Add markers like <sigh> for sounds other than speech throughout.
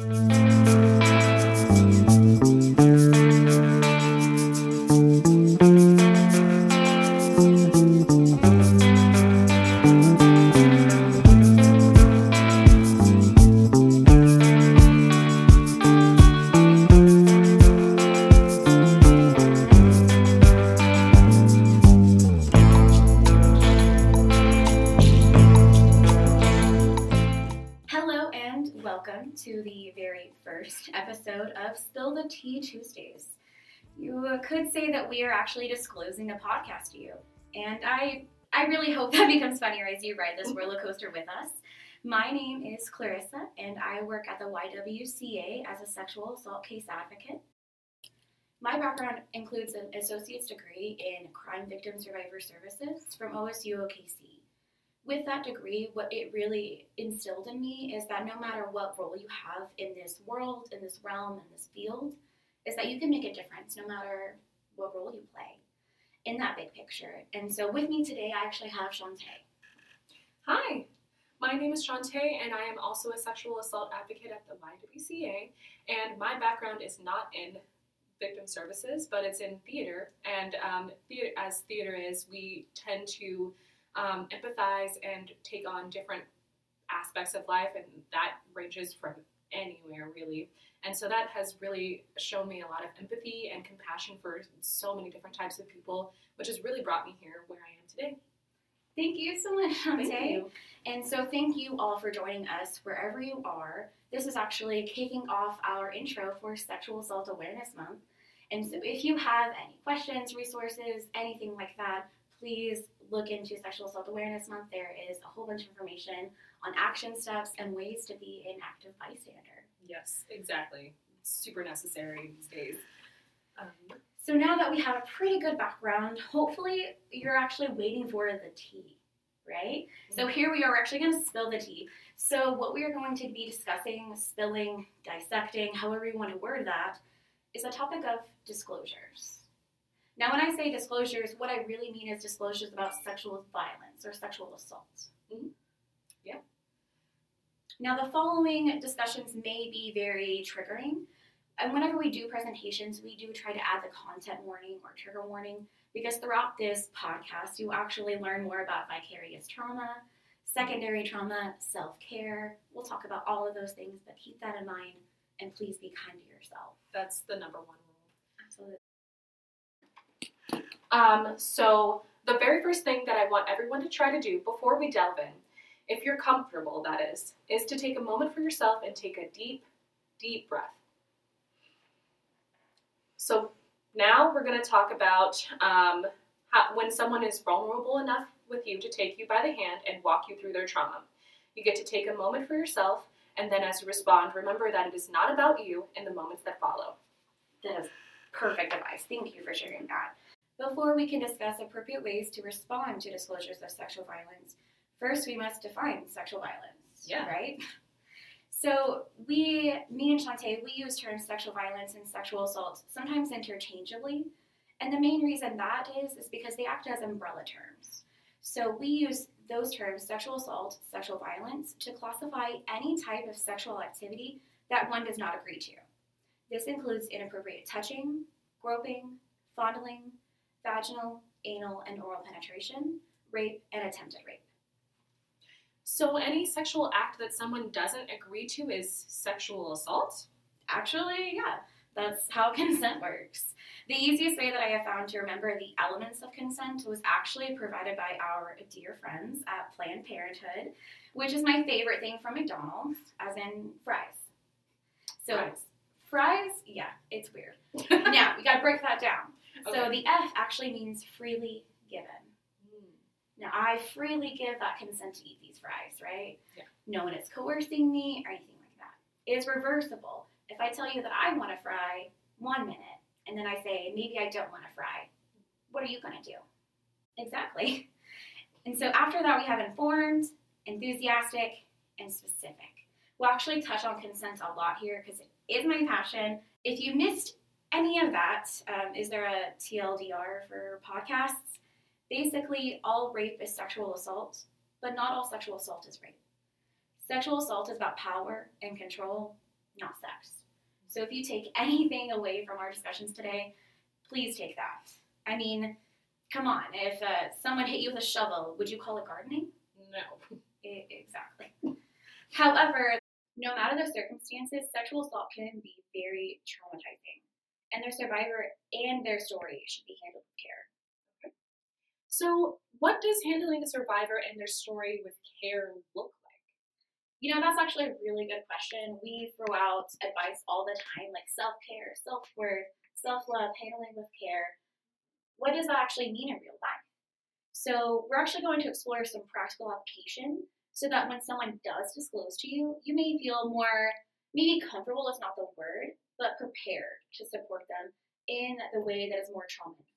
Hello disclosing a podcast to you, and I I really hope <laughs> that becomes funnier as you ride this roller coaster with us. My name is Clarissa, and I work at the YWCA as a sexual assault case advocate. My background includes an associate's degree in crime victim survivor services from OSU OKC with that degree, what it really instilled in me is that no matter what role you have in this world, in this realm, in this field, is that you can make a difference no matter what role you play in that big picture. And so with me today, I actually have Chante. Hi, my name is Chante, and I am also a sexual assault advocate at the YWCA. And my background is not in victim services, but it's in theater. And um, theater, as theater is, we tend to um, empathize and take on different aspects of life, and that ranges from anywhere really. And so that has really shown me a lot of empathy and compassion for so many different types of people, which has really brought me here where I am today. Thank you so much, you. And so thank you all for joining us wherever you are. This is actually kicking off our intro for Sexual Assault Awareness Month. And so if you have any questions, resources, anything like that, please look into Sexual Assault Awareness Month. There is a whole bunch of information on action steps and ways to be an active bystander. Yes, exactly. It's super necessary these days. Um, So now that we have a pretty good background, hopefully you're actually waiting for the tea, right? So here we are, we're actually going to spill the tea. So what we are going to be discussing, spilling, dissecting, however you want to word that, is a topic of disclosures. Now, when I say disclosures, what I really mean is disclosures about sexual violence or sexual assault. Mhm. Now, the following discussions may be very triggering. And whenever we do presentations, we do try to add the content warning or trigger warning because throughout this podcast, you actually learn more about vicarious trauma, secondary trauma, self care. We'll talk about all of those things, but keep that in mind and please be kind to yourself. that's the number one rule. Absolutely. Um, so, the very first thing that I want everyone to try to do before we delve in, if you're comfortable, that is, is to take a moment for yourself and take a deep, deep breath. So, now we're going to talk about um, how, when someone is vulnerable enough with you to take you by the hand and walk you through their trauma. You get to take a moment for yourself, and then as you respond, remember that it is not about you in the moments that follow. That is perfect advice. Thank you for sharing that. Before we can discuss appropriate ways to respond to disclosures of sexual violence, first we must define sexual violence. Yeah. Right? So we, me and Chante, we use terms sexual violence and sexual assault sometimes interchangeably. And the main reason that is is because they act as umbrella terms. So we use those terms, sexual assault, sexual violence, to classify any type of sexual activity that one does not agree to. This includes inappropriate touching, groping, fondling, vaginal, anal, and oral penetration, rape, and attempted rape. So, any sexual act that someone doesn't agree to is sexual assault? Actually, yeah, that's how <laughs> consent works. The easiest way that I have found to remember the elements of consent was actually provided by our dear friends at Planned Parenthood, which is my favorite thing from McDonald's, as in fries. So, Fries. fries, yeah, it's weird. <laughs> now, we gotta break that down. So, the F actually means freely given. Now, I freely give that consent to eat these fries, right? Yeah. No one is coercing me or anything like that. It's reversible. If I tell you that I want to fry one minute and then I say, maybe I don't want to fry, what are you going to do? Exactly. <laughs> And so after that, we have informed, enthusiastic, and specific. We'll actually touch on consent a lot here because it is my passion. If you missed any of that, um, is there a TLDR for podcasts? Basically, all rape is sexual assault, but not all sexual assault is rape. Sexual assault is about power and control, not sex. So if you take anything away from our discussions today, please take that. I mean, come on, if uh, someone hit you with a shovel, would you call it gardening? No. I- exactly. However, no matter the circumstances, sexual assault can be very traumatizing, and their survivor and their story should be handled with care. So, what does handling a survivor and their story with care look like? You know, that's actually a really good question. We throw out advice all the time, like self care, self worth, self love, handling with care. What does that actually mean in real life? So, we're actually going to explore some practical application so that when someone does disclose to you, you may feel more, maybe comfortable is not the word, but prepared to support them in the way that is more trauma informed.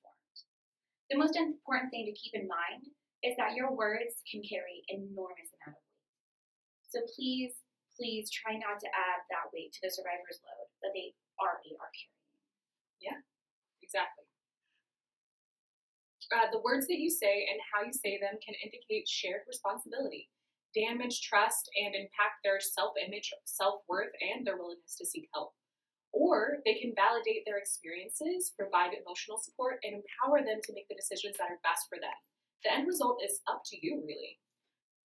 The most important thing to keep in mind is that your words can carry enormous amount of weight. So please, please try not to add that weight to the survivor's load that they already are carrying. Yeah, exactly. Uh, the words that you say and how you say them can indicate shared responsibility, damage trust, and impact their self image, self worth, and their willingness to seek help. Or they can validate their experiences, provide emotional support, and empower them to make the decisions that are best for them. The end result is up to you, really.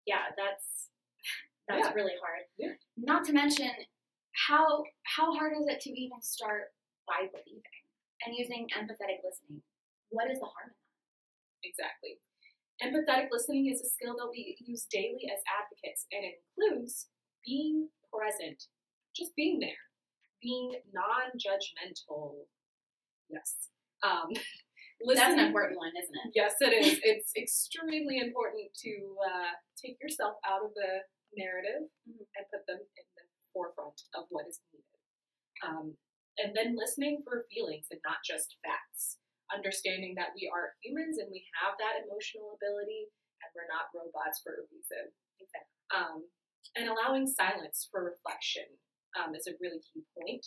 Yeah, that's <laughs> that's Yeah. really hard. Yeah. Not to mention how how hard is it to even start by believing and using empathetic listening? What is the harm in that? Exactly. Empathetic listening is a skill that we use daily as advocates, and it includes being present, just being there, being non judgmental. Yes. Um, <laughs> That's an important one, isn't it? Yes, it is. <laughs> It's extremely important to uh, take yourself out of the narrative Mhm. and put them in the forefront of what is needed. Um, and then listening for feelings and not just facts. Understanding that we are humans and we have that emotional ability and we're not robots for a reason. Um, and allowing silence for reflection um, is a really key point.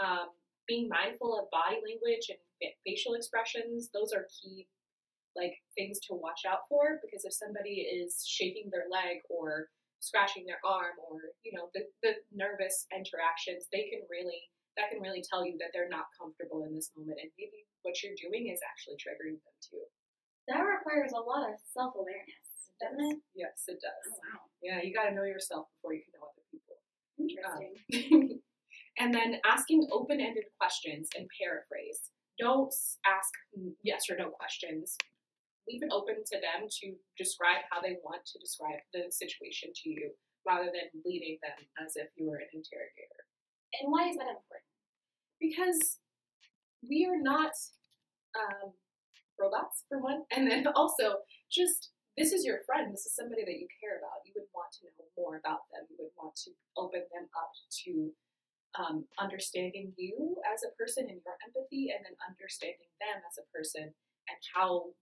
Um, being mindful of body language and fa- facial expressions, those are key like things to watch out for because if somebody is shaking their leg or scratching their arm or you know the, the nervous interactions they can really that can really tell you that they're not comfortable in this moment and maybe what you're doing is actually triggering them too That requires a lot of self awareness, doesn't it? yes it does Oh, wow. yeah you got to know yourself before you can know other people Interesting. <laughs> and then asking open-ended questions and paraphrase don't ask yes or no questions leave it open to them to describe how they want to describe the situation to you rather than leading them as if you were an interrogator and why is that important? because we are not um, robots for one and then <laughs> also just this is your friend. This is somebody that you care about. You would want to know more about them. You would want to open them up to um, understanding you as a person and your empathy and then understanding them as a person and how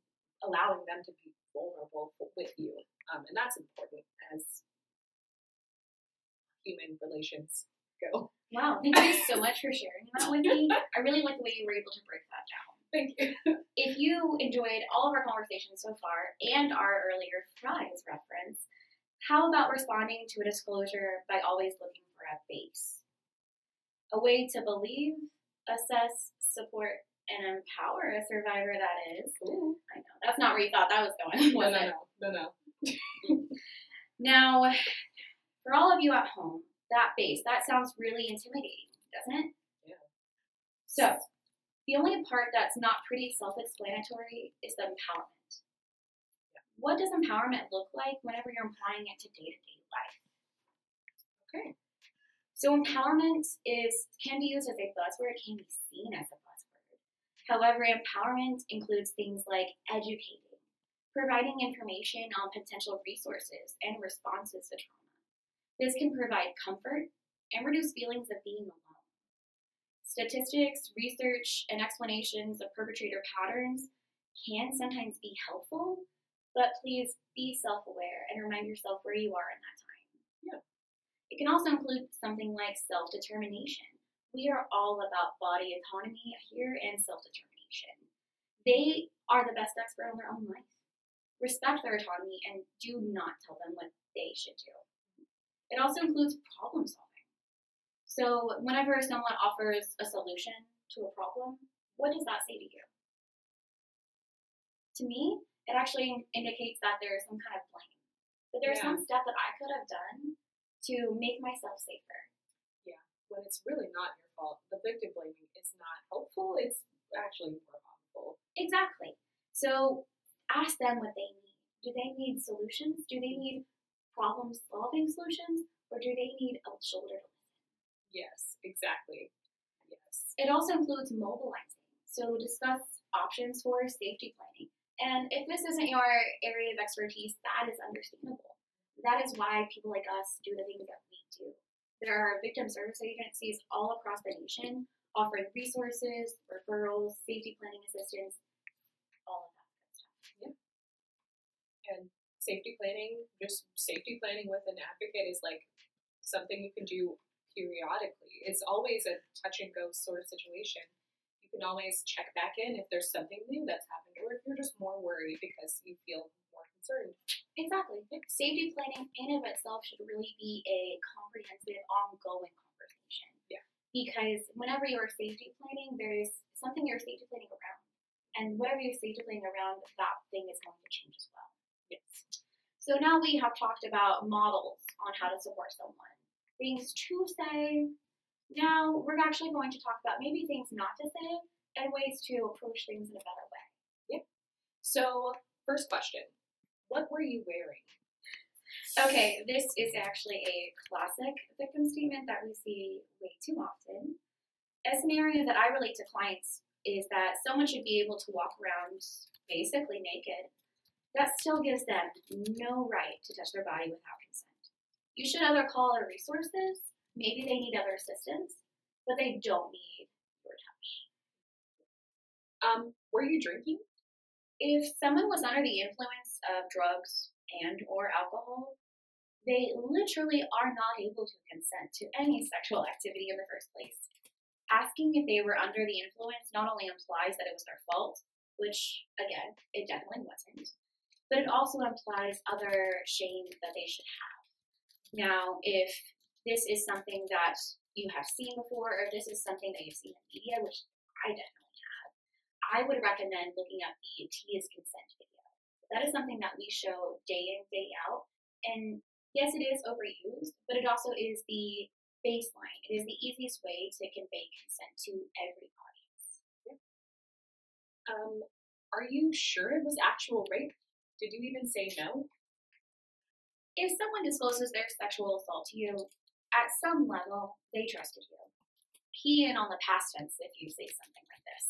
allowing them to be vulnerable with you. Um, and that's important as human relations go. Wow, thank you so much for sharing that with me. <laughs> I really like the way you were able to break that down. Thank you <laughs> If you enjoyed all of our conversations so far and our earlier fries reference, how about responding to a disclosure by always looking for a base? A way to believe, assess, support, and empower a survivor that is. Ooh. I know, that's not where you thought that was going, no was no it? no no no <laughs> Now, for all of you at home, that base, that sounds really intimidating, doesn't it? Yeah. So, the only part that's not pretty self explanatory is the empowerment. What does empowerment look like whenever you're applying it to day to day life? Okay. So, empowerment is can be used as a buzzword, it can be seen as a buzzword. However, empowerment includes things like educating, providing information on potential resources and responses to trauma. This can provide comfort and reduce feelings of being alone. Statistics, research, and explanations of perpetrator patterns can sometimes be helpful, but please be self aware and remind yourself where you are in that time. Yeah. It can also include something like self determination. We are all about body autonomy here and self determination. They are the best expert on their own life. Respect their autonomy and do not tell them what they should do. It also includes problem solving. So, whenever someone offers a solution to a problem, what does that say to you? To me, it actually indicates that there is some kind of blame. That there's Yeah. some step that I could have done to make myself safer. Yeah, when it's really not your fault, the victim blaming is not helpful. It's actually more harmful. Exactly. So ask them what they need. Do they need solutions? Do they need problem solving solutions? Or do they need a shoulder to? Yes, exactly. Yes. It also includes mobilizing. So discuss options for safety planning. And if this isn't your area of expertise, that is understandable. That is why people like us do the things that we do. There are victim service agencies all across the nation offering resources, referrals, safety planning assistance, all of that good stuff. And safety planning, just safety planning with an advocate is like something you can do periodically. It's always a touch and go sort of situation. You can always check back in if there's something new that's happened or if you're just more worried because you feel more concerned. Exactly. Safety planning in of itself should really be a comprehensive, ongoing conversation. Yeah. Because whenever you're safety planning, there's something you're safety planning around. And whatever you're safety planning around, that thing is going to change as well. Yes. So now we have talked about models on how to support someone, things to say. Now we're actually going to talk about maybe things not to say and ways to approach things in a better way. Yep. So, first question What were you wearing? Okay, this is actually a classic victim statement that we see way too often. A scenario that I relate to clients is that someone should be able to walk around basically naked. That still gives them no right to touch their body without. You should either call other resources, maybe they need other assistance, but they don't need your touch. Um, were you drinking? If someone was under the influence of drugs and or alcohol, they literally are not able to consent to any sexual activity in the first place. Asking if they were under the influence not only implies that it was their fault, which again, it definitely wasn't, but it also implies other shame that they should have. Now, if this is something that you have seen before, or if this is something that you've seen in media, which I definitely have, I would recommend looking up the T is consent video. That is something that we show day in, day out. And yes, it is overused, but it also is the baseline. It is the easiest way to convey consent to every audience. Um, are you sure it was actual rape? Did you even say no? If someone discloses their sexual assault to you, at some level, they trusted you. Key in on the past tense if you say something like this.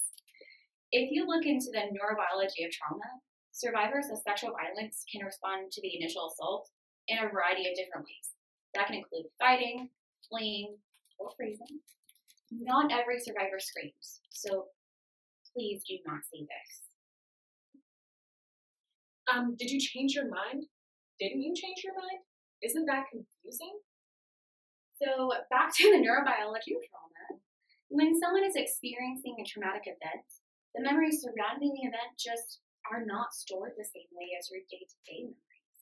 If you look into the neurobiology of trauma, survivors of sexual violence can respond to the initial assault in a variety of different ways. That can include fighting, fleeing, or freezing. Not every survivor screams, so please do not say this. Um, did you change your mind? Didn't you change your mind? Isn't that confusing? So, back to <laughs> the neurobiology of trauma. When someone is experiencing a traumatic event, the memories surrounding the event just are not stored the same way as your day to day memories.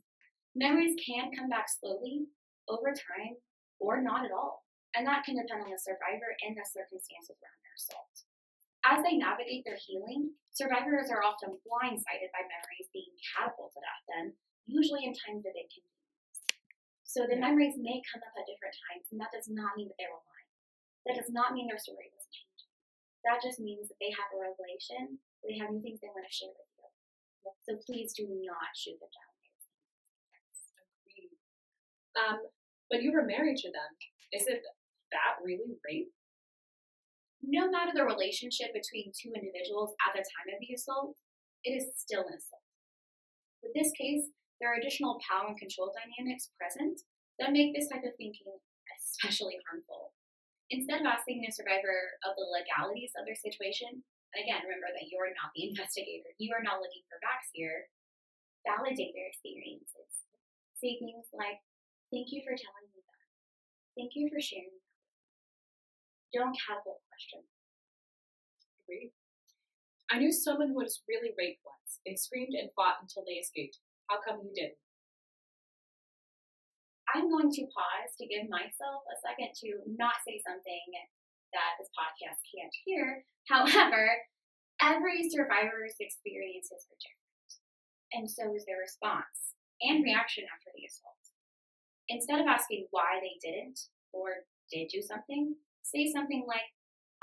Memories can come back slowly, over time, or not at all, and that can depend on the survivor and the circumstances around their assault. As they navigate their healing, survivors are often blindsided by memories being catapulted at them, usually in times of inconvenience. So the memories may come up at different times, and that does not mean that they were lying. That does not mean their story was changing. That just means that they have a revelation, they have new things they want to share with you. So please do not shoot them down. Um, but you were married to them. Isn't that really rape? No matter the relationship between two individuals at the time of the assault, it is still an assault. With this case, there are additional power and control dynamics present that make this type of thinking especially harmful. Instead of asking the survivor of the legalities of their situation, and again, remember that you are not the <laughs> investigator, you are not looking for facts here, validate their experiences. Say things like, Thank you for telling me that. Thank you for sharing that. Don't catapult questions. Agreed. I knew someone who was really raped once. They screamed and fought until they escaped. How come you didn't? I'm going to pause to give myself a second to not say something that this podcast can't hear. <laughs> However, every survivor's experiences are different, and so is their response and reaction after the assault. Instead of asking why they didn't or did do something, say something like,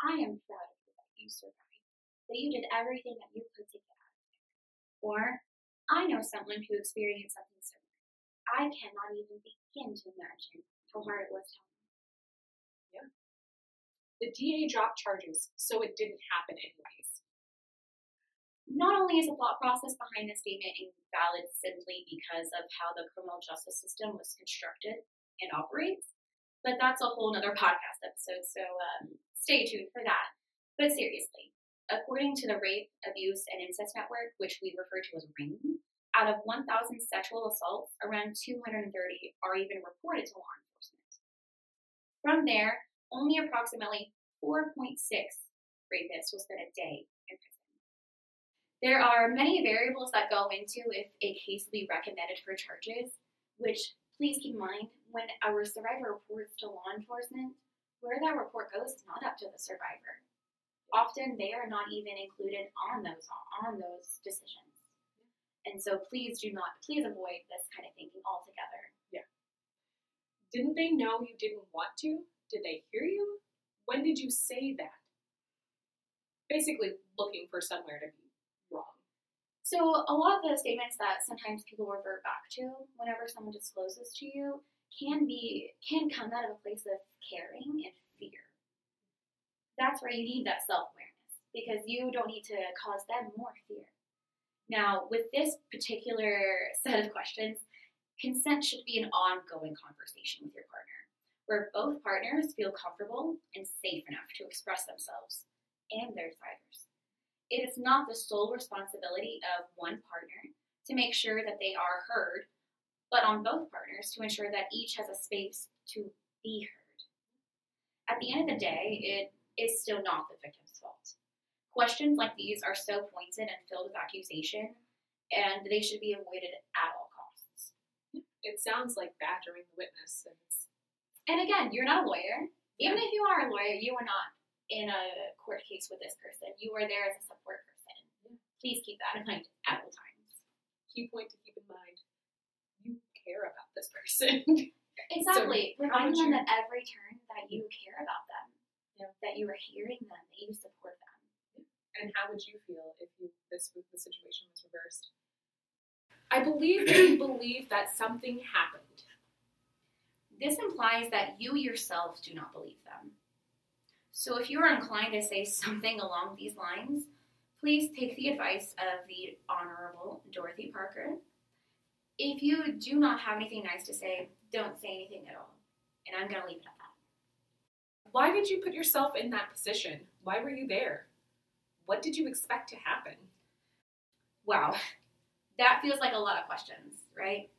I am proud of you that you survived, that you did everything that you could to get out of it. Or, I know someone who experienced something similar. I cannot even begin to imagine how hard it was to Yeah. The DA dropped charges, so it didn't happen anyways. Not only is the thought process behind this statement invalid simply because of how the criminal justice system was constructed and operates, but that's a whole nother <laughs> podcast episode, so um, stay tuned for that. But seriously, according to the Rape, Abuse, and Incest Network, which we refer to as RAINN, out of 1,000 sexual assaults, around 230 are even reported to law enforcement. From there, only approximately 4.6 rapists will spend a day in prison. There are many variables that go into if a case will be recommended for charges, which please keep in mind when our survivor reports to law enforcement, where that report goes is not up to the survivor. Often they are not even included on those on those decisions. And so please do not please avoid this kind of thinking altogether. Yeah. Didn't they know you didn't want to? Did they hear you? When did you say that? Basically, looking for somewhere to be wrong. So a lot of the statements that sometimes people revert back to whenever someone discloses to you can be can come out of a place of caring and. That's where you need that self-awareness because you don't need to cause them more fear. Now, with this particular <laughs> set of questions, consent should be an ongoing conversation with your partner where both partners feel comfortable and safe enough to express themselves and their desires. It is not the sole responsibility of one partner to make sure that they are heard, but on both partners to ensure that each has a space to be heard. At the end of the day, it is still not the victim's fault. Questions like these are so pointed and filled with accusation, and they should be avoided at all costs. It sounds like badgering the witness. And And again, you're not a lawyer. Even if you are a lawyer, you are not in a court case with this person. You are there as a support person. Please keep that in mind at all times. key point to keep in mind you care about this person. <laughs> Exactly. how Reminding them that every turn that you care about them, Yeah. that you were hearing them, that you support them. and how would you feel if you, this the situation was reversed? I believe that you believe that something happened. This implies that you yourself do not believe them. So if you are inclined to say something along these lines, please take the advice of the Honorable Dorothy Parker. If you do not have anything nice to say, don't say anything at all. And I'm going to leave it at that. Why did you put yourself in that position? Why were you there? What did you expect to happen? Wow, <laughs> that feels like a lot of questions, right?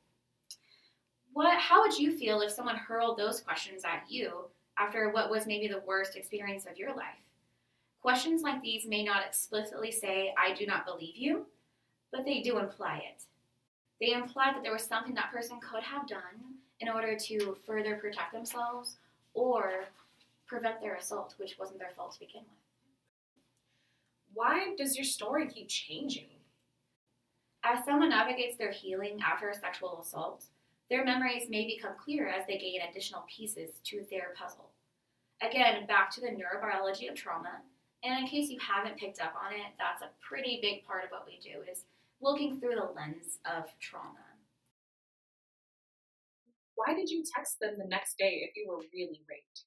What? How would you feel if someone hurled those questions at you after what was maybe the worst experience of your life? Questions like these may not explicitly say, "I do not believe you," but they do imply it. They imply that there was something that person could have done in order to further protect themselves or prevent their assault, which wasn't their fault to begin with. Why does your story keep changing? As someone navigates their healing after a sexual assault, their memories may become clearer as they gain additional pieces to their puzzle. Again, back to the neurobiology of trauma, and in case you haven't picked up on it, that's a pretty big part of what we do is looking through the lens of trauma. Why did you text them the next day if you were really raped?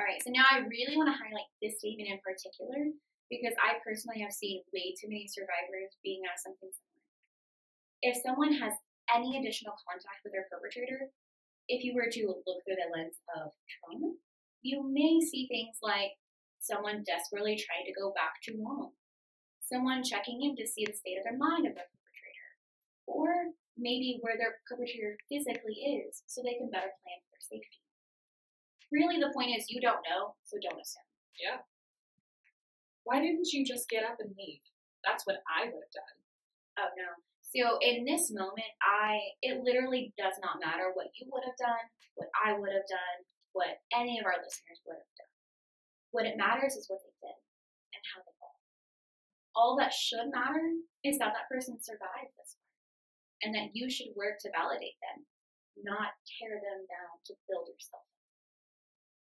All right, so now I really want to highlight this statement in particular because I personally have seen way too many survivors being asked something similar. If someone has any additional contact with their perpetrator, if you were to look through the lens of trauma, you may see things like someone desperately trying to go back to normal, someone checking in to see the state of their mind of their perpetrator, or maybe where their perpetrator physically is so they can better plan for safety. Really, the point is you don't know, so don't assume. Yeah. Why didn't you just get up and leave? That's what I would have done. Oh no. So in this moment, I it literally does not matter what you would have done, what I would have done, what any of our listeners would have done. What it matters is what they did and how they felt. All that should matter is that that person survived this and that you should work to validate them, not tear them down to build yourself.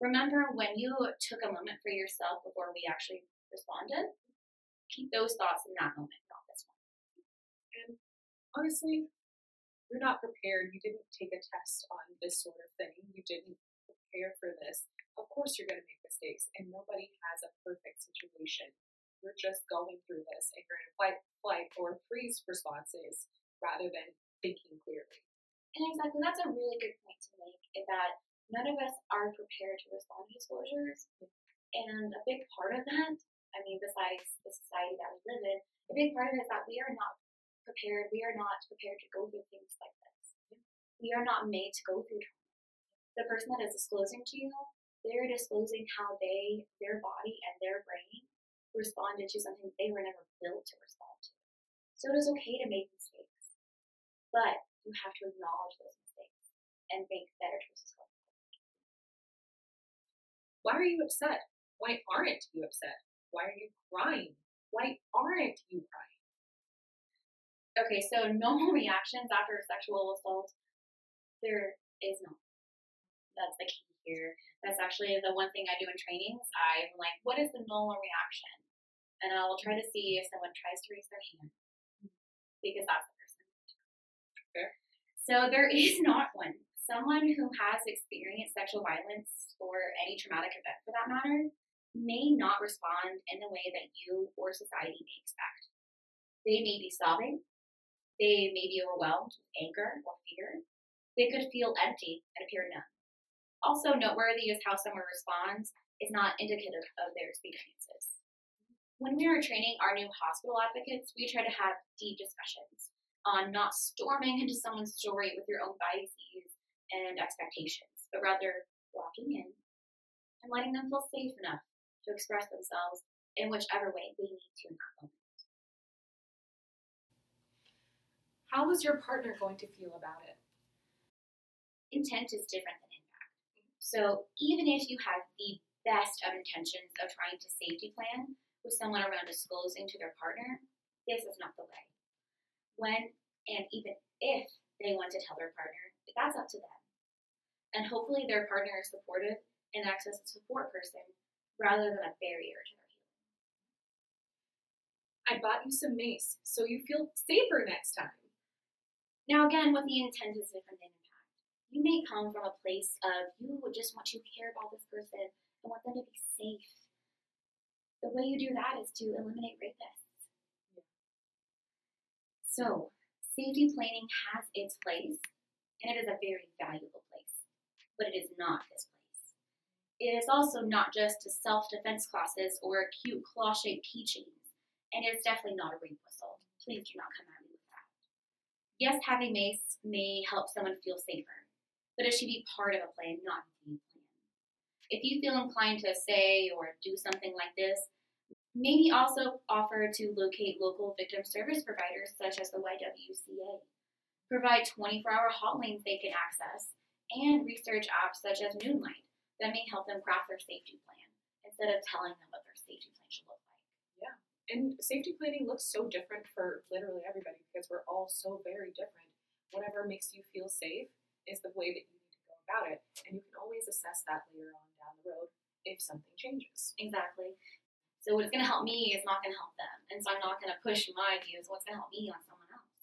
Remember when you took a moment for yourself before we actually responded? Keep those thoughts in that moment, not this one. And honestly, you're not prepared. You didn't take a test on this sort of thing. You didn't prepare for this. Of course, you're going to make mistakes, and nobody has a perfect situation. You're just going through this, and you're in a fight, flight, or freeze responses rather than thinking clearly. And exactly, that's a really good point to make. Is that none of us are prepared to respond to disclosures, and a big part of that, I mean, besides the society that we live in, a big part of it is that we are not prepared. We are not prepared to go through things like this. We are not made to go through trauma. The person that is disclosing to you, they're disclosing how they, their body and their brain responded to something they were never built to respond to. So it is okay to make mistakes, but you have to acknowledge those mistakes and make better choices going. Why are you upset? Why aren't you upset? Why are you crying? Why aren't you crying? Okay, so normal <laughs> reactions after a sexual assault, there is no. That's the key here. That's actually the one thing I do in trainings. I'm like, what is the normal reaction? And I will try to see if someone tries to raise their hand because that's the person. Fair. So there <laughs> is not one. Someone who has experienced sexual violence or any traumatic event for that matter may not respond in the way that you or society may expect. They may be sobbing, they may be overwhelmed with anger or fear. They could feel empty and appear numb. Also noteworthy is how someone responds is not indicative of their experiences. When we are training our new hospital advocates, we try to have deep discussions on not storming into someone's story with your own biases and expectations, but rather walking in and letting them feel safe enough to express themselves in whichever way they need to in that moment. How is your partner going to feel about it? Intent is different than impact. So even if you have the best of intentions of trying to safety plan with someone around disclosing to their partner, this is not the way. When and even if they want to tell their partner, that's up to them. And hopefully their partner is supportive and acts as a support person rather than a barrier to their healing. I bought you some mace so you feel safer next time. Now, again, what the intent is different than impact. You may come from a place of you would just want to care about this person and want them to be safe. The way you do that is to eliminate rapists. So, safety planning has its place, and it is a very valuable place, but it is not this place. It is also not just to self defense classes or cute claw shaped keychains, and it's definitely not a rape whistle. Please do not come at me with that. Yes, having mace may help someone feel safer, but it should be part of a plan, not the plan. If you feel inclined to say or do something like this, maybe also offer to locate local victim service providers such as the YWCA. Provide 24 hour hotlines they can access and research apps such as Noonlight that may help them craft their safety plan instead of telling them what their safety plan should look like. Yeah, and safety planning looks so different for literally everybody because we're all so very different. Whatever makes you feel safe is the way that you need to go about it. And you can always assess that later on down the road if something changes. Exactly. So what's going to help me is not going to help them. And so I'm not going to push my views. What's going to help me on someone else?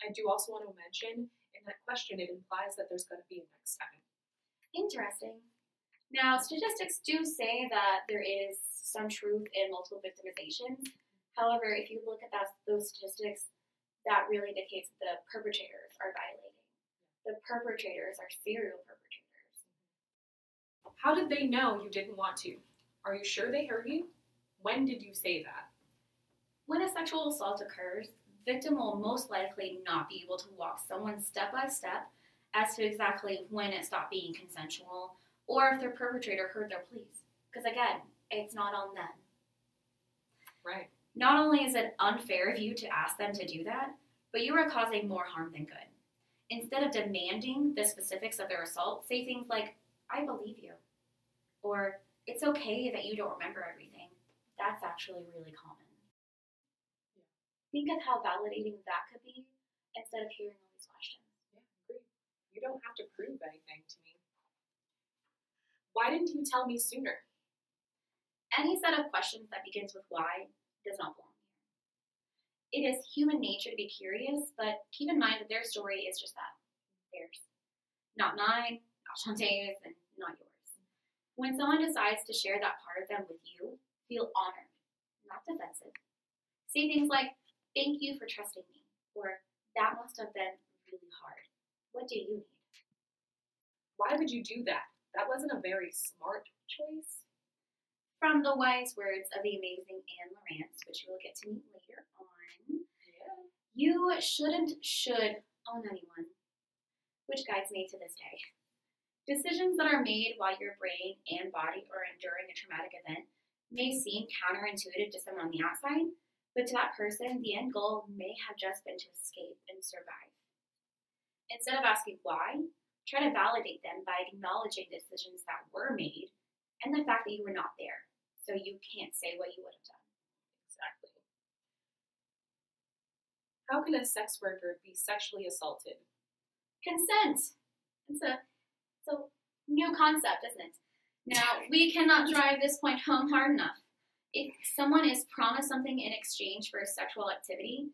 I do also want to mention in that question, it implies that there's going to be a next time. Interesting. Now, statistics do say that there is some truth in multiple victimizations. However, if you look at that, those statistics, that really indicates that the perpetrators are violating. The perpetrators are serial perpetrators. How did they know you didn't want to? Are you sure they heard you? When did you say that? When a sexual assault occurs, victim will most likely not be able to walk someone step by step as to exactly when it stopped being consensual or if their perpetrator heard their pleas. Because again, it's not on them. Right. Not only is it unfair of you to ask them to do that, but you are causing more harm than good. Instead of demanding the specifics of their assault, say things like, I believe you. Or, it's okay that you don't remember everything. That's actually really common. Think of how validating that could be instead of hearing all these questions. Yeah, agree. You don't have to prove anything to me. Why didn't you tell me sooner? Any set of questions that begins with why does not belong here. It is human nature to be curious, but keep in mind that their story is just that theirs. Not mine, not Chante's, and not yours. When someone decides to share that part of them with you, feel honored, not defensive. Say things like, Thank you for trusting me, or That must have been really hard. What do you need? Why would you do that? That wasn't a very smart choice. From the wise words of the amazing Anne Lawrence, which you will get to meet later on, Yeah. you shouldn't should own anyone, which guides me to this day. Decisions that are made while your brain and body are enduring a traumatic event may seem counterintuitive to someone on the outside, but to that person, the end goal may have just been to escape and survive. Instead of asking why, try to validate them by acknowledging the decisions that were made and the fact that you were not there, so you can't say what you would have done. Exactly. How can a sex worker be sexually assaulted? Consent. It's a, it's a new concept, isn't it? Now, we cannot drive this point home hard enough. If someone is promised something in exchange for sexual activity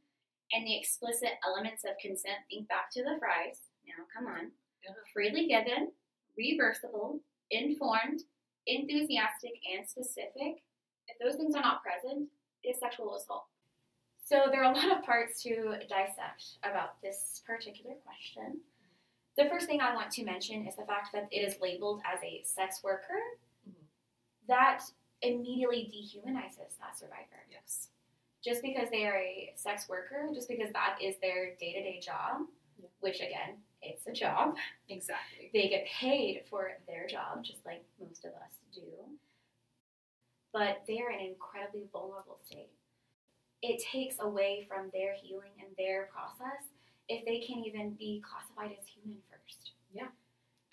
and the explicit elements of consent, think back to the fries. Now, come on. Yeah. Freely given, reversible, informed, enthusiastic, and specific. If those things are not present, it's sexual assault. So there are a lot of parts to dissect about this particular question. The first thing I want to mention is the fact that it is labeled as a sex worker. Mhm. That immediately dehumanizes that survivor. Yes. Just because they are a sex worker, just because that is their day to day job, Yeah. which again, it's a job, Exactly. they get paid for their job, just like most of us do. But they're in an incredibly vulnerable state. It takes away from their healing and their process if they can't even be classified as human first. Yeah.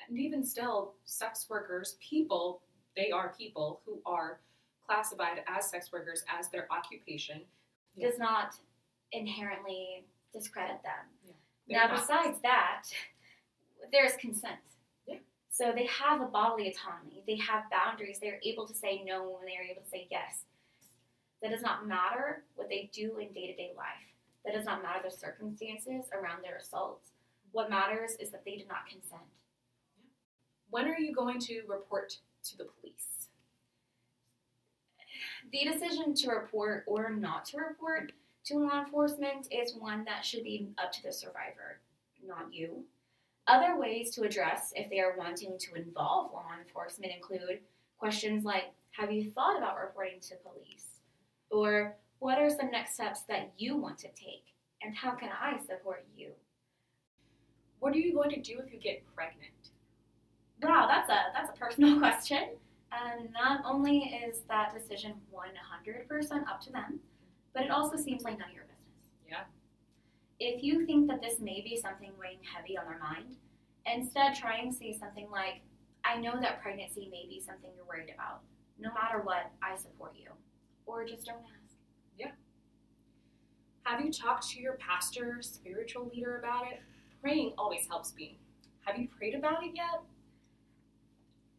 And even still, sex workers, people, they are people who are classified as sex workers as their occupation. Yeah. Does not inherently discredit them. They're now, not- besides that, there's consent. Yeah. So they have a bodily autonomy. They have boundaries. They're able to say no and they're able to say yes. That does not matter what they do in day to day life. That does not matter the circumstances around their assaults. What matters is that they did not consent. when are you going to report to the police? The decision to report or not to report to law enforcement is one that should be up to the survivor, not you. Other ways to address if they are wanting to involve law enforcement include questions like Have you thought about reporting to police? Or what are some next steps that you want to take? And how can I support you? What are you going to do if you get pregnant? Wow, that's a that's a personal <laughs> question. And not only is that decision 100% up to them, but it also seems like none of your business. Yeah. If you think that this may be something weighing heavy on their mind, instead try and say something like, I know that pregnancy may be something you're worried about. No matter what, I support you. Or just don't ask. Yeah. Have you talked to your pastor, spiritual leader about it? Praying always helps me. Have you prayed about it yet?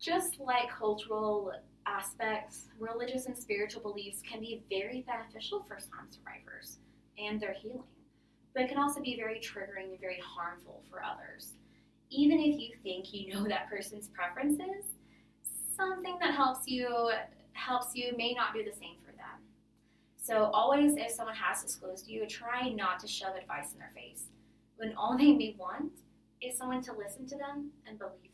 Just like cultural aspects, religious and spiritual beliefs can be very beneficial for some survivors and their healing, but can also be very triggering and very harmful for others. Even if you think you know that person's preferences, something that helps you helps you may not do the same for them. So always if someone has disclosed you, try not to shove advice in their face. When all they may want is someone to listen to them and believe.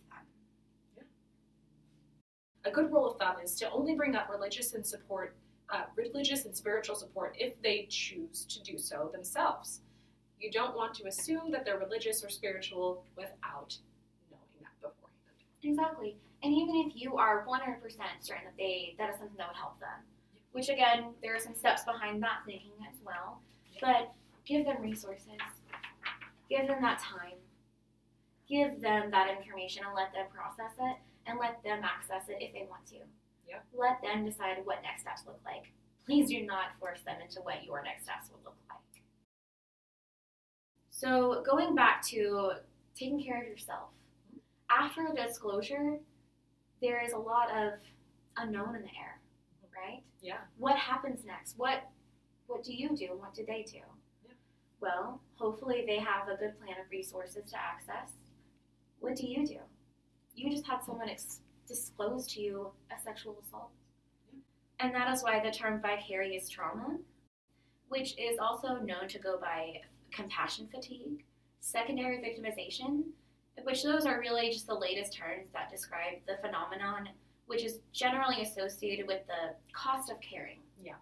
A good rule of thumb is to only bring up religious and support, uh, religious and spiritual support if they choose to do so themselves. You don't want to assume that they're religious or spiritual without knowing that beforehand. Exactly. And even if you are 100% certain that they that is something that would help them, which again, there are some steps behind that thinking as well, but give them resources. Give them that time. Give them that information and let them process it and let them access it if they want to. Yeah. Let them decide what next steps look like. Please do not force them into what your next steps would look like. So, going back to taking care of yourself, after the disclosure, there is a lot of unknown in the air, right? Yeah. What happens next? What what do you do? What do they do? Yeah. Well, hopefully they have a good plan of resources to access. What do you do? You just had someone ex- disclose to you a sexual assault. Yeah. And that is why the term vicarious trauma, which is also known to go by compassion fatigue, secondary victimization, which those are really just the latest terms that describe the phenomenon, which is generally associated with the cost of caring. Yeah.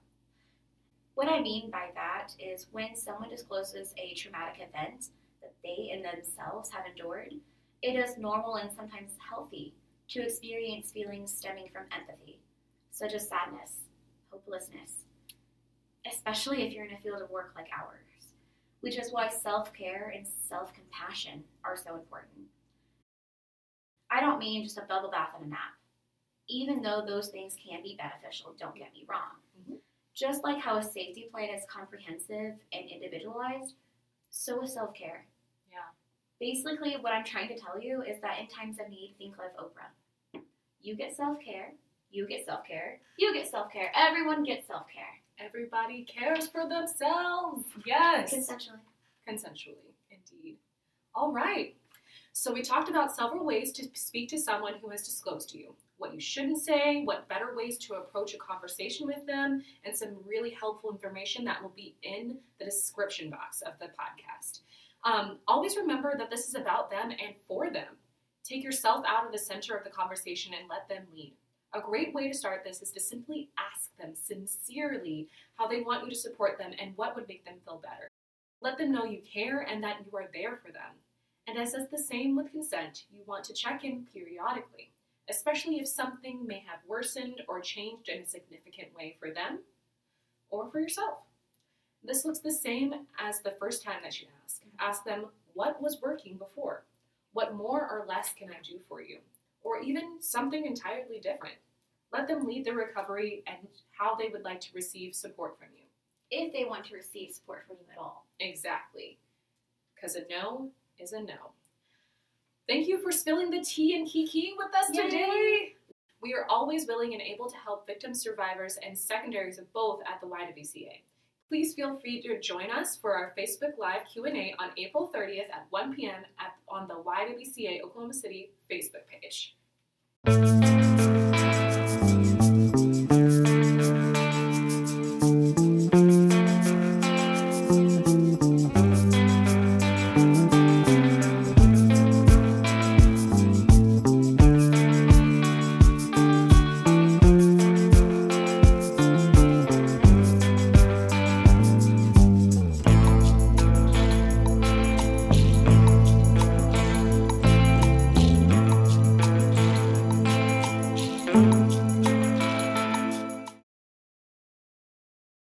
What I mean by that is when someone discloses a traumatic event that they in themselves have endured, it is normal and sometimes healthy to experience feelings stemming from empathy, such as sadness, hopelessness, especially if you're in a field of work like ours which is why self care and self compassion are so important. I don't mean just a bubble bath and a nap, even though those things can be beneficial, don't get me wrong. Mhm. Just like how a safety plan is comprehensive and individualized, so is self care. Basically, what I'm trying to tell you is that in times of need, think of Oprah. You get self care, you get self care, you get self care, everyone gets self care. Everybody cares for themselves. Yes. Consensually. Consensually, indeed. All right. So we talked about several ways to speak to someone who has disclosed to you what you shouldn't say, what better ways to approach a conversation with them, and some really helpful information that will be in the description box of the podcast. Um, always remember that this is about them and for them. Take yourself out of the center of the conversation and let them lead. A great way to start this is to simply ask them sincerely how they want you to support them and what would make them feel better. Let them know you care and that you are there for them. And as is the same with consent, you want to check in periodically, especially if something may have worsened or changed in a significant way for them or for yourself. This looks the same as the first time that you ask. Ask them what was working before? What more or less can I do for you? Or even something entirely different. Let them lead the recovery and how they would like to receive support from you. If they want to receive support from you at all. Exactly. Because a no is a no. Thank you for spilling the tea and kiki with us Yay. today. We are always willing and able to help victims, survivors, and secondaries of both at the YWCA. Please feel free to join us for our Facebook Live Q&A on April 30th at 1 p.m. At, on the YWCA Oklahoma City Facebook page.